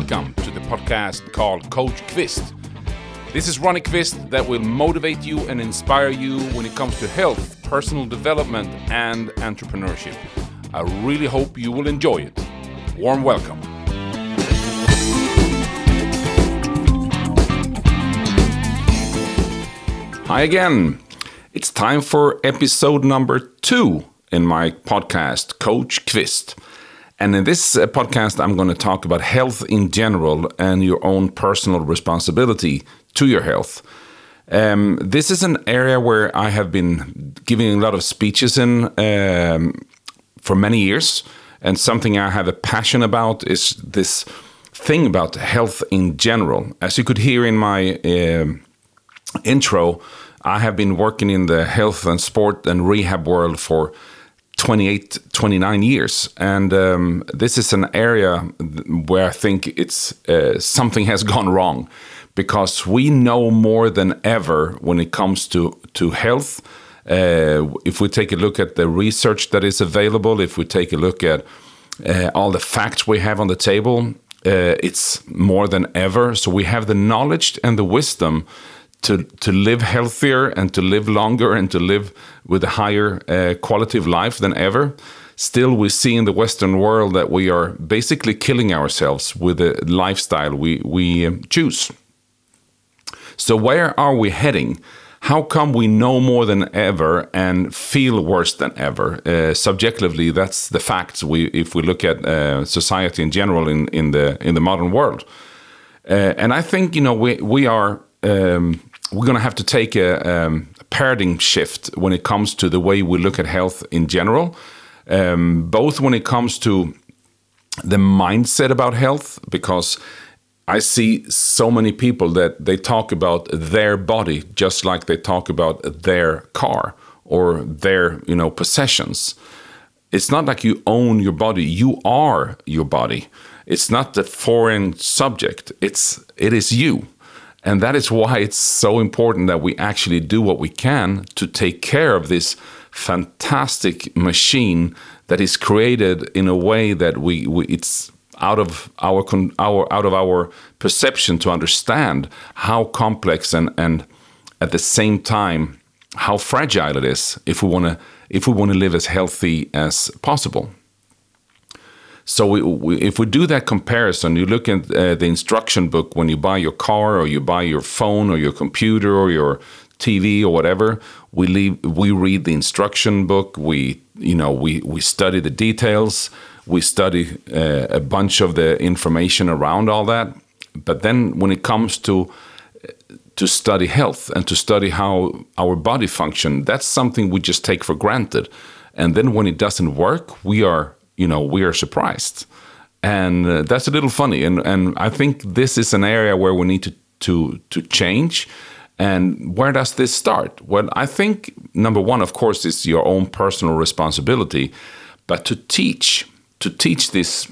welcome to the podcast called Coach Kvist. This is Ronnie Kvist that will motivate you and inspire you when it comes to health, personal development, and entrepreneurship. I really hope you will enjoy it. Warm welcome. Hi again. It's time for episode number two in my podcast, Coach Kvist. And in this uh, podcast, I'm going to talk about health in general and your own personal responsibility to your health. Um, this is an area where I have been giving a lot of speeches in um, for many years. And something I have a passion about is this thing about health in general. As you could hear in my uh, intro, I have been working in the health and sport and rehab world for 28, 29 years. And um, this is an area where I think it's uh, something has gone wrong because we know more than ever when it comes to, to health. Uh, if we take a look at the research that is available, if we take a look at uh, all the facts we have on the table, uh, it's more than ever. So we have the knowledge and the wisdom to to live healthier and to live longer and to live with a higher uh, quality of life than ever. Still, we see in the Western world that we are basically killing ourselves with the lifestyle we we um, choose. So, where are we heading? How come we know more than ever and feel worse than ever? Uh, subjectively, that's the facts. We, if we look at uh, society in general in, in the in the modern world, uh, and I think you know we we are um, we're going to have to take a, um, paradigm shift when it comes to the way we look at health in general, um, both when it comes to the mindset about health, because I see so many people that they talk about their body just like they talk about their car or their you know possessions. It's not like you own your body; you are your body. It's not the foreign subject. It's it is you and that is why it's so important that we actually do what we can to take care of this fantastic machine that is created in a way that we, we it's out of our our out of our perception to understand how complex and and at the same time how fragile it is if we want to if we want to live as healthy as possible. So we, we, if we do that comparison, you look at uh, the instruction book when you buy your car or you buy your phone or your computer or your TV or whatever. We leave, we read the instruction book. We you know we we study the details. We study uh, a bunch of the information around all that. But then when it comes to to study health and to study how our body function, that's something we just take for granted. And then when it doesn't work, we are you know we are surprised. And uh, that's a little funny. And and i think this is an area where we need to to to change. And where does this start? Well i think number one of course is your own personal responsibility. But to teach to teach this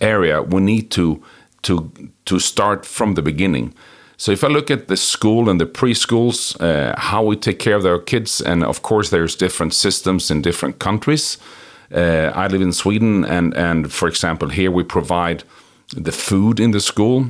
area we need to to to start from the beginning. So if i look at the school and the preschools uh, how we take care of our kids and of course there's different systems in different countries uh, I live in Sweden, and and for example, here we provide the food in the school,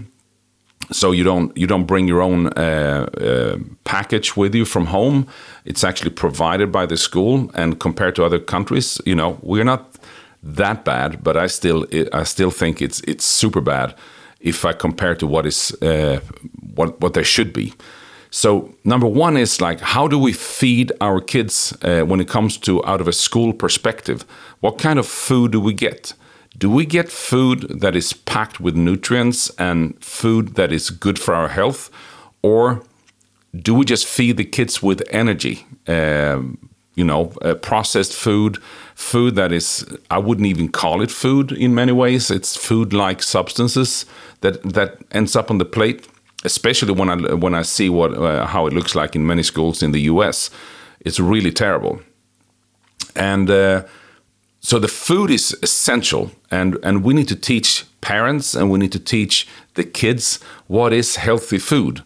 so you don't you don't bring your own uh, uh, package with you from home. It's actually provided by the school, and compared to other countries, you know, we're not that bad, but I still I still think it's it's super bad if I compare to what is uh, what what there should be. So number one is like how do we feed our kids uh, when it comes to out of a school perspective? What kind of food do we get? Do we get food that is packed with nutrients and food that is good for our health, or do we just feed the kids with energy? Um, you know, uh, processed food, food that is I wouldn't even call it food in many ways. It's food-like substances that that ends up on the plate especially when I when I see what uh, how it looks like in many schools in the U.S. It's really terrible, and uh, so the food is essential, and and we need to teach parents and we need to teach the kids what is healthy food,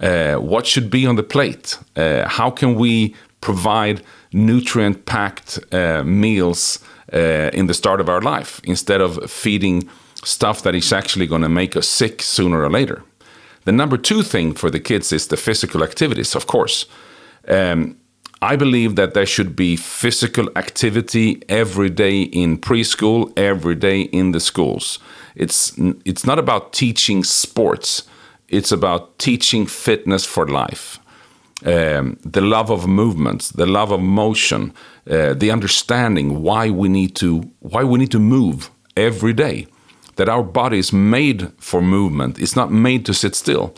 uh, what should be on the plate, uh, how can we provide nutrient-packed uh, meals uh, in the start of our life instead of feeding stuff that is actually going to make us sick sooner or later. The number two thing for the kids is the physical activities, of course. Um, I believe that there should be physical activity every day in preschool, every day in the schools. It's it's not about teaching sports; it's about teaching fitness for life. Um, the love of movement, the love of motion, uh, the understanding why we need to why we need to move every day. That our body is made for movement; it's not made to sit still.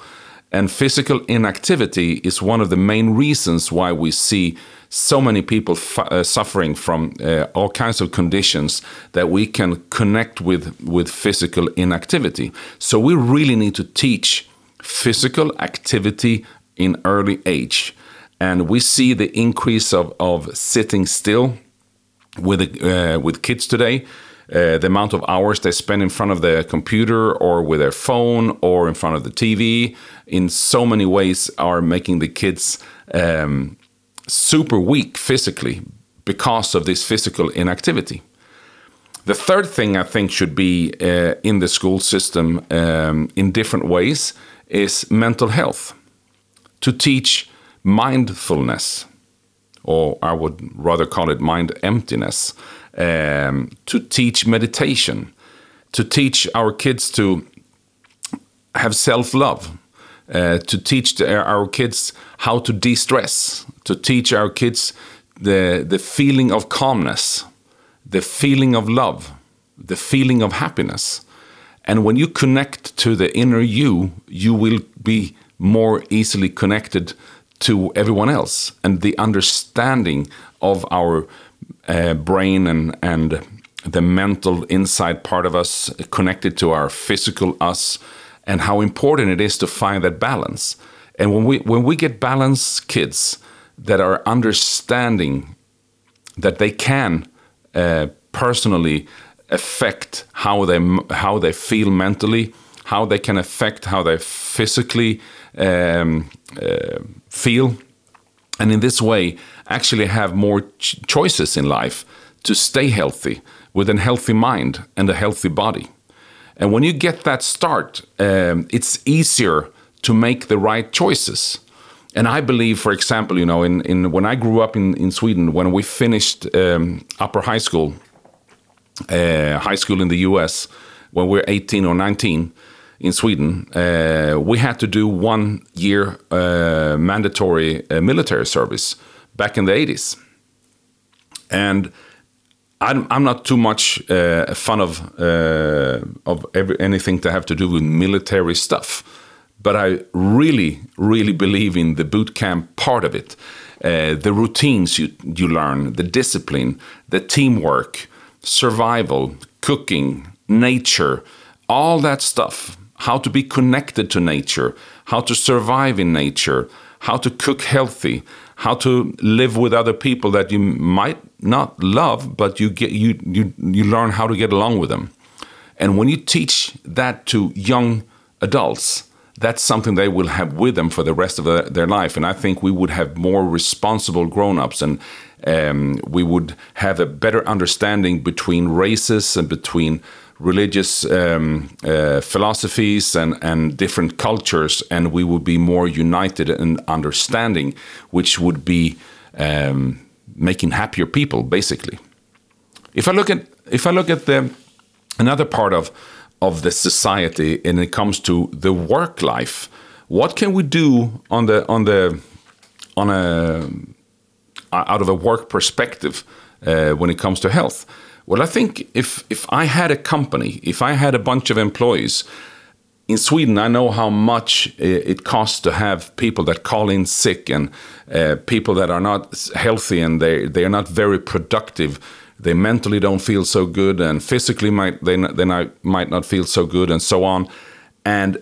And physical inactivity is one of the main reasons why we see so many people uh, suffering from uh, all kinds of conditions that we can connect with with physical inactivity. So we really need to teach physical activity in early age, and we see the increase of, of sitting still with uh, with kids today. Uh, the amount of hours they spend in front of the computer or with their phone or in front of the TV in so many ways are making the kids um, super weak physically because of this physical inactivity. The third thing I think should be uh, in the school system um, in different ways is mental health. To teach mindfulness, or I would rather call it mind emptiness um, to teach meditation, to teach our kids to have self love, uh, to teach the, our kids how to de stress, to teach our kids the, the feeling of calmness, the feeling of love, the feeling of happiness. And when you connect to the inner you, you will be more easily connected to everyone else. And the understanding of our uh, brain and and the mental inside part of us connected to our physical us and how important it is to find that balance. And when we when we get balanced kids that are understanding that they can uh, personally affect how they how they feel mentally how they can affect how they physically um, uh, feel. And in this way actually have more ch choices in life to stay healthy with a healthy mind and a healthy body. And when you get that start, um, it's easier to make the right choices. And I believe, for example, you know, in, in when I grew up in, in Sweden, when we finished um, upper high school, uh, high school in the US, when we were 18 or 19 in Sweden, uh, we had to do one year uh, mandatory uh, military service back in the 80s. And I'm, I'm not too much uh, a fan of uh, of every, anything to have to do with military stuff, but I really, really believe in the boot camp part of it. Uh, the routines you you learn, the discipline, the teamwork, survival, cooking, nature, all that stuff. How to be connected to nature, how to survive in nature, how to cook healthy, how to live with other people that you might not love, but you get you you you learn how to get along with them. And when you teach that to young adults, that's something they will have with them for the rest of their life. And I think we would have more responsible grown-ups and um, we would have a better understanding between races and between religious um, uh, philosophies and, and different cultures, and we would be more united and understanding, which would be um, making happier people, basically. If I look at if I look at the another part of of the society, and it comes to the work life, what can we do on the on the on a out of a work perspective uh, when it comes to health? Well, I think if if I had a company, if I had a bunch of employees in Sweden, I know how much it costs to have people that call in sick and uh, people that are not healthy and they they are not very productive. They mentally don't feel so good, and physically might they they not, might not feel so good, and so on. And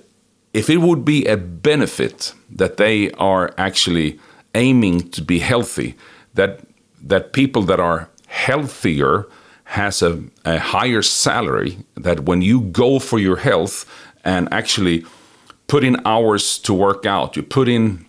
if it would be a benefit that they are actually aiming to be healthy, that that people that are healthier has a, a higher salary that when you go for your health and actually put in hours to work out you put in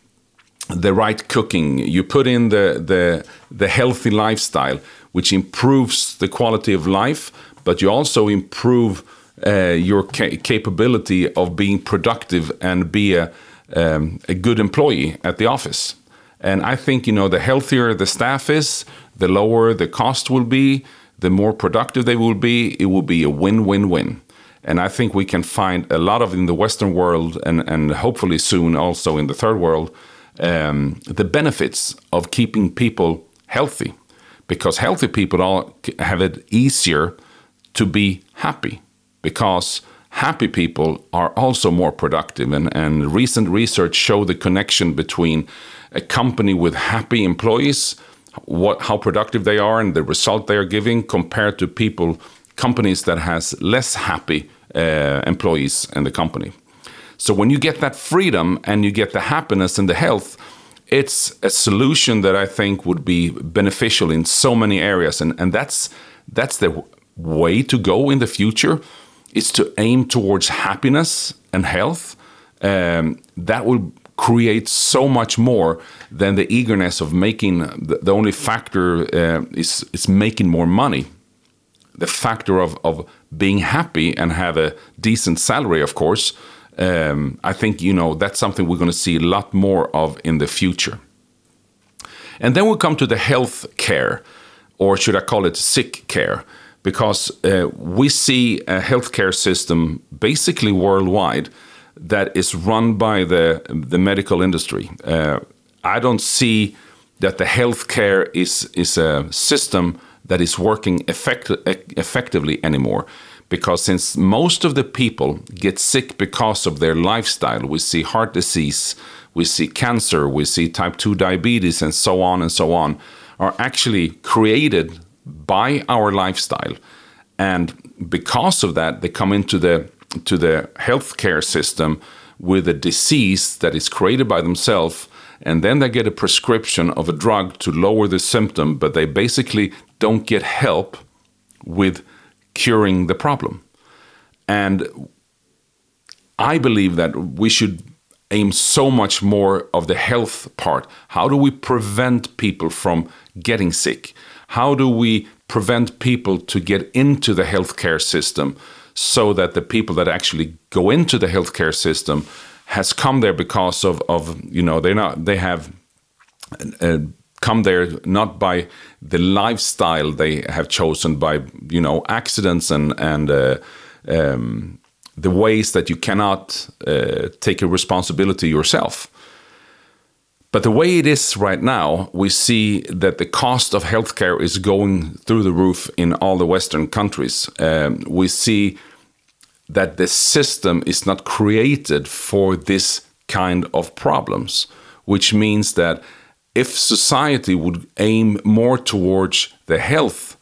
the right cooking you put in the the the healthy lifestyle which improves the quality of life but you also improve uh, your ca capability of being productive and be a, um, a good employee at the office. And I think you know the healthier the staff is, the lower the cost will be, the more productive they will be. It will be a win-win-win. And I think we can find a lot of in the Western world, and and hopefully soon also in the third world, um, the benefits of keeping people healthy, because healthy people all have it easier to be happy because happy people are also more productive. And, and recent research show the connection between a company with happy employees, what, how productive they are, and the result they are giving, compared to people, companies that has less happy uh, employees in the company. So when you get that freedom and you get the happiness and the health, it's a solution that I think would be beneficial in so many areas, and and that's that's the way to go in the future is to aim towards happiness and health. Um, that will create so much more than the eagerness of making the, the only factor uh, is is making more money. The factor of of being happy and have a decent salary, of course. Um, I think you know that's something we're going to see a lot more of in the future. And then we come to the health care, or should I call it sick care? because uh, we see a healthcare system basically worldwide that is run by the the medical industry. Uh, I don't see that the healthcare is is a system that is working effect effectively anymore. Because since most of the people get sick because of their lifestyle, we see heart disease, we see cancer, we see type 2 diabetes, and so on and so on, are actually created by our lifestyle. And because of that, they come into the to the healthcare system with a disease that is created by themselves, and then they get a prescription of a drug to lower the symptom, but they basically don't get help with curing the problem. And I believe that we should aim so much more of the health part. How do we prevent people from getting sick? How do we prevent people to get into the healthcare system so that the people that actually go into the healthcare system has come there because of, of you know they're not they have uh, come there not by the lifestyle they have chosen by you know accidents and and uh, um, the ways that you cannot uh, take a responsibility yourself but the way it is right now, we see that the cost of healthcare is going through the roof in all the Western countries. Um, we see that the system is not created for this kind of problems, which means that if society would aim more towards the health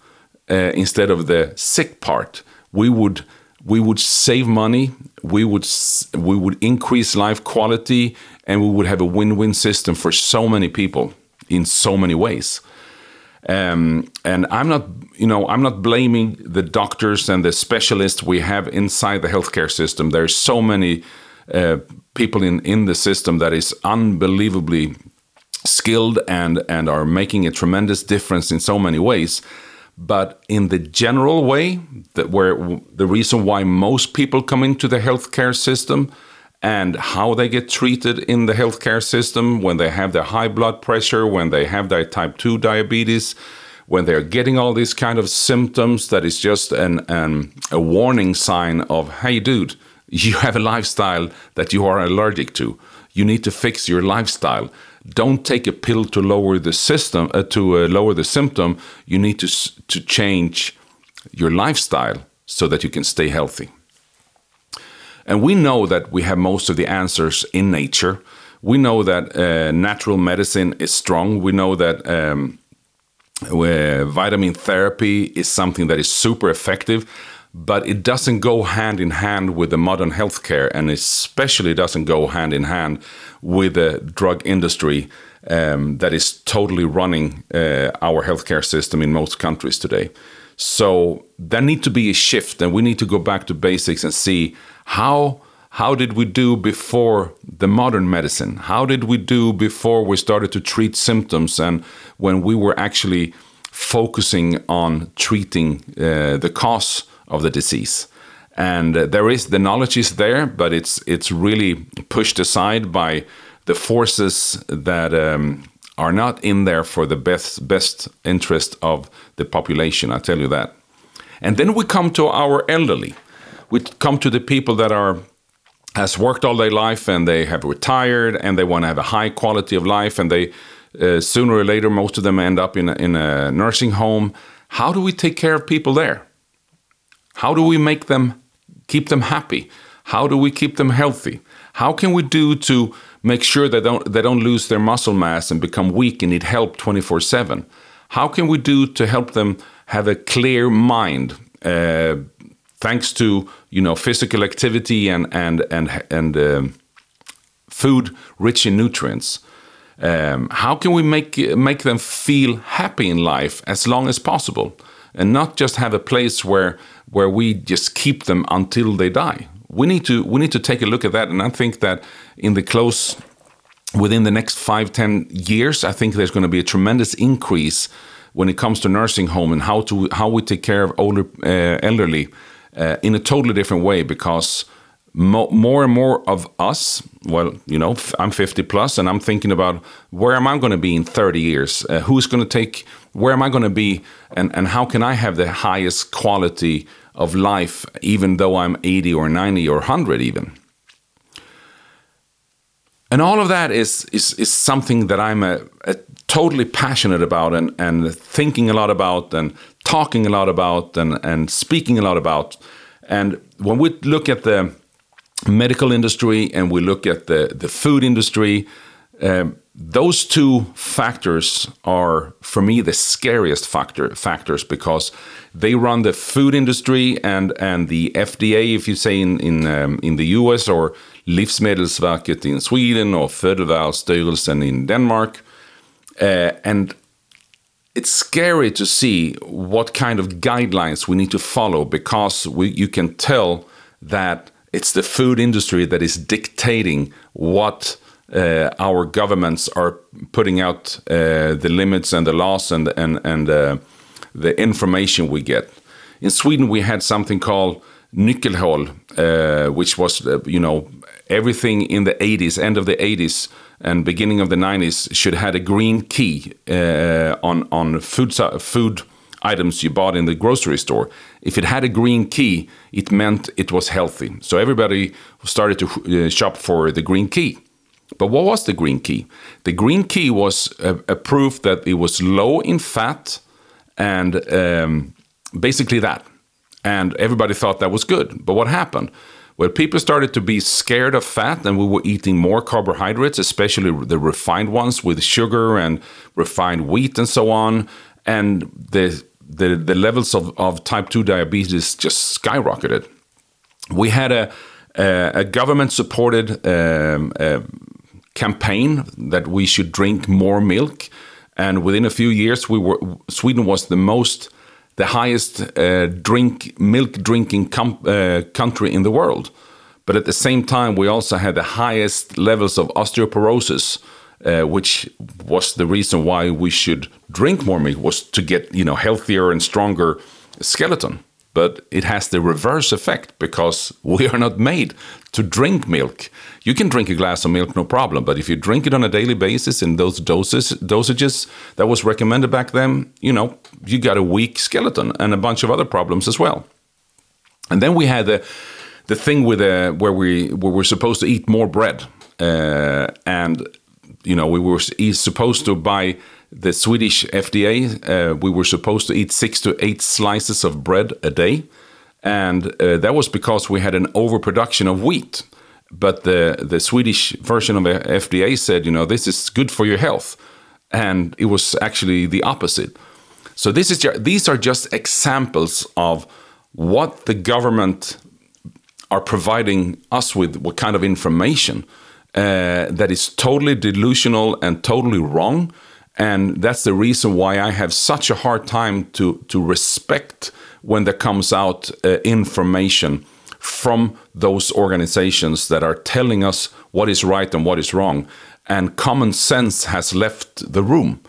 uh, instead of the sick part, we would we would save money, we would we would increase life quality, and we would have a win-win system for so many people in so many ways. Um, and I'm not, you know, I'm not blaming the doctors and the specialists we have inside the healthcare system. There's so many uh, people in in the system that is unbelievably skilled and and are making a tremendous difference in so many ways. But in the general way, that where the reason why most people come into the healthcare system and how they get treated in the healthcare system when they have their high blood pressure, when they have their type 2 diabetes, when they're getting all these kind of symptoms that is just an, an a warning sign of, hey, dude, you have a lifestyle that you are allergic to. You need to fix your lifestyle. Don't take a pill to lower the system uh, to uh, lower the symptom. You need to to change your lifestyle so that you can stay healthy and we know that we have most of the answers in nature we know that uh, natural medicine is strong we know that um, vitamin therapy is something that is super effective but it doesn't go hand in hand with the modern healthcare, and especially doesn't go hand in hand with the drug industry um, that is totally running uh, our healthcare system in most countries today. So there need to be a shift, and we need to go back to basics and see how how did we do before the modern medicine? How did we do before we started to treat symptoms, and when we were actually focusing on treating uh, the cause of the disease. and uh, there is the knowledge is there, but it's it's really pushed aside by the forces that um, are not in there for the best best interest of the population. I tell you that. And then we come to our elderly. We come to the people that are has worked all their life and they have retired and they want to have a high quality of life and they uh, sooner or later most of them end up in a, in a nursing home. How do we take care of people there? How do we make them keep them happy? How do we keep them healthy? How can we do to make sure they don't they don't lose their muscle mass and become weak and need help 24/7? How can we do to help them have a clear mind uh, thanks to you know physical activity and and and and um, food rich in nutrients? Um, how can we make make them feel happy in life as long as possible, and not just have a place where where we just keep them until they die? We need to we need to take a look at that, and I think that in the close within the next five ten years, I think there's going to be a tremendous increase when it comes to nursing home and how to how we take care of older uh, elderly uh, in a totally different way because mo more and more of us well you know i'm 50 plus and i'm thinking about where am i going to be in 30 years? Uh, who's going to take where am i going to be and and how can i have the highest quality of life even though i'm 80 or 90 or 100 even? And all of that is is, is something that i'm a, a totally passionate about and, and thinking a lot about and talking a lot about and, and speaking a lot about. And when we look at the medical industry and we look at the, the food industry, um, those two factors are, for me, the scariest factor factors because they run the food industry and and the FDA, if you say in in um, in the US or Livsmedelsverket in Sweden or Fødevarestyrelsen in Denmark, uh, and it's scary to see what kind of guidelines we need to follow because we, you can tell that it's the food industry that is dictating what uh, our governments are putting out uh, the limits and the laws and and and uh, the information we get. In Sweden, we had something called nyckelhål, uh, which was uh, you know everything in the 80s, end of the 80s and beginning of the 90s should had a green key uh, on on food food items you bought in the grocery store. If it had a green key, it meant it was healthy. So everybody started to uh, shop for the green key. But what was the green key? The green key was a, a proof that it was low in fat and um, basically that. And everybody thought that was good. But what happened? Well, people started to be scared of fat and we were eating more carbohydrates, especially the refined ones with sugar and refined wheat and so on. And the the, the levels of, of type 2 diabetes just skyrocketed. We had a, a, a government supported um, campaign that we should drink more milk. And within a few years, we were Sweden was the most the highest uh, drink milk drinking uh, country in the world. But at the same time, we also had the highest levels of osteoporosis, uh, which was the reason why we should drink more milk was to get you know healthier and stronger skeleton. But it has the reverse effect because we are not made to drink milk. You can drink a glass of milk, no problem. But if you drink it on a daily basis in those doses, dosages that was recommended back then, you know, you got a weak skeleton and a bunch of other problems as well. And then we had the the thing with uh, where we where we're supposed to eat more bread, uh, and you know we were supposed to buy the Swedish FDA. Uh, we were supposed to eat six to eight slices of bread a day, and uh, that was because we had an overproduction of wheat. But the the Swedish version of the FDA said, you know, this is good for your health, and it was actually the opposite. So this is these are just examples of what the government are providing us with, what kind of information uh, that is totally delusional and totally wrong. And that's the reason why I have such a hard time to to respect when there comes out uh, information from those organizations that are telling us what is right and what is wrong. And common sense has left the room.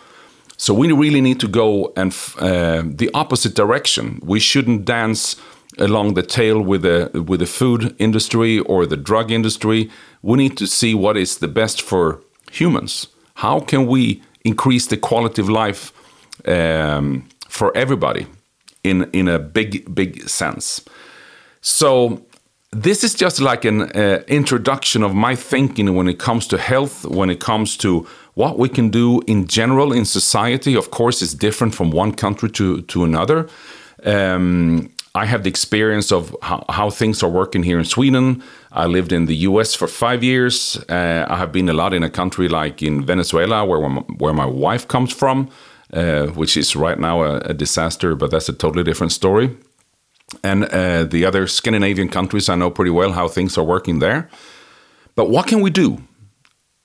So we really need to go and uh, the opposite direction. We shouldn't dance along the tail with the with the food industry or the drug industry. We need to see what is the best for humans. How can we increase the quality of life um, for everybody in in a big big sense? So this is just like an uh, introduction of my thinking when it comes to health, when it comes to what we can do in general in society. Of course, it's different from one country to to another. Um, I have the experience of how, how, things are working here in Sweden. I lived in the US for five years. Uh, I have been a lot in a country like in Venezuela, where, where my wife comes from, uh, which is right now a, a, disaster, but that's a totally different story. And uh, the other Scandinavian countries, I know pretty well how things are working there. But what can we do?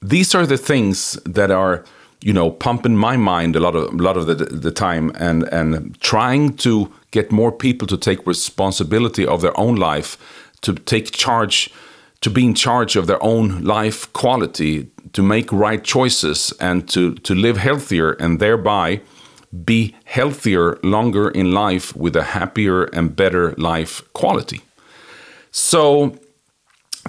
These are the things that are you know pumping my mind a lot of a lot of the, the time and and trying to get more people to take responsibility of their own life to take charge to be in charge of their own life quality to make right choices and to to live healthier and thereby be healthier longer in life with a happier and better life quality so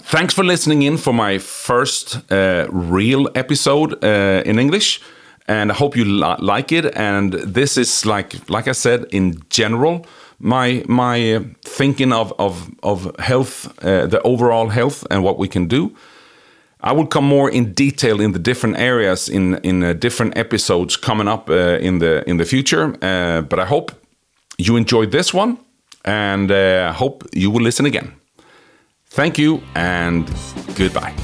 Thanks for listening in for my first uh, real episode uh, in English, and I hope you li like it. And this is like, like I said, in general, my my uh, thinking of of of health, uh, the overall health, and what we can do. I will come more in detail in the different areas in in uh, different episodes coming up uh, in the in the future. but I hope you enjoyed this one, and I hope you will listen again. Thank you and goodbye.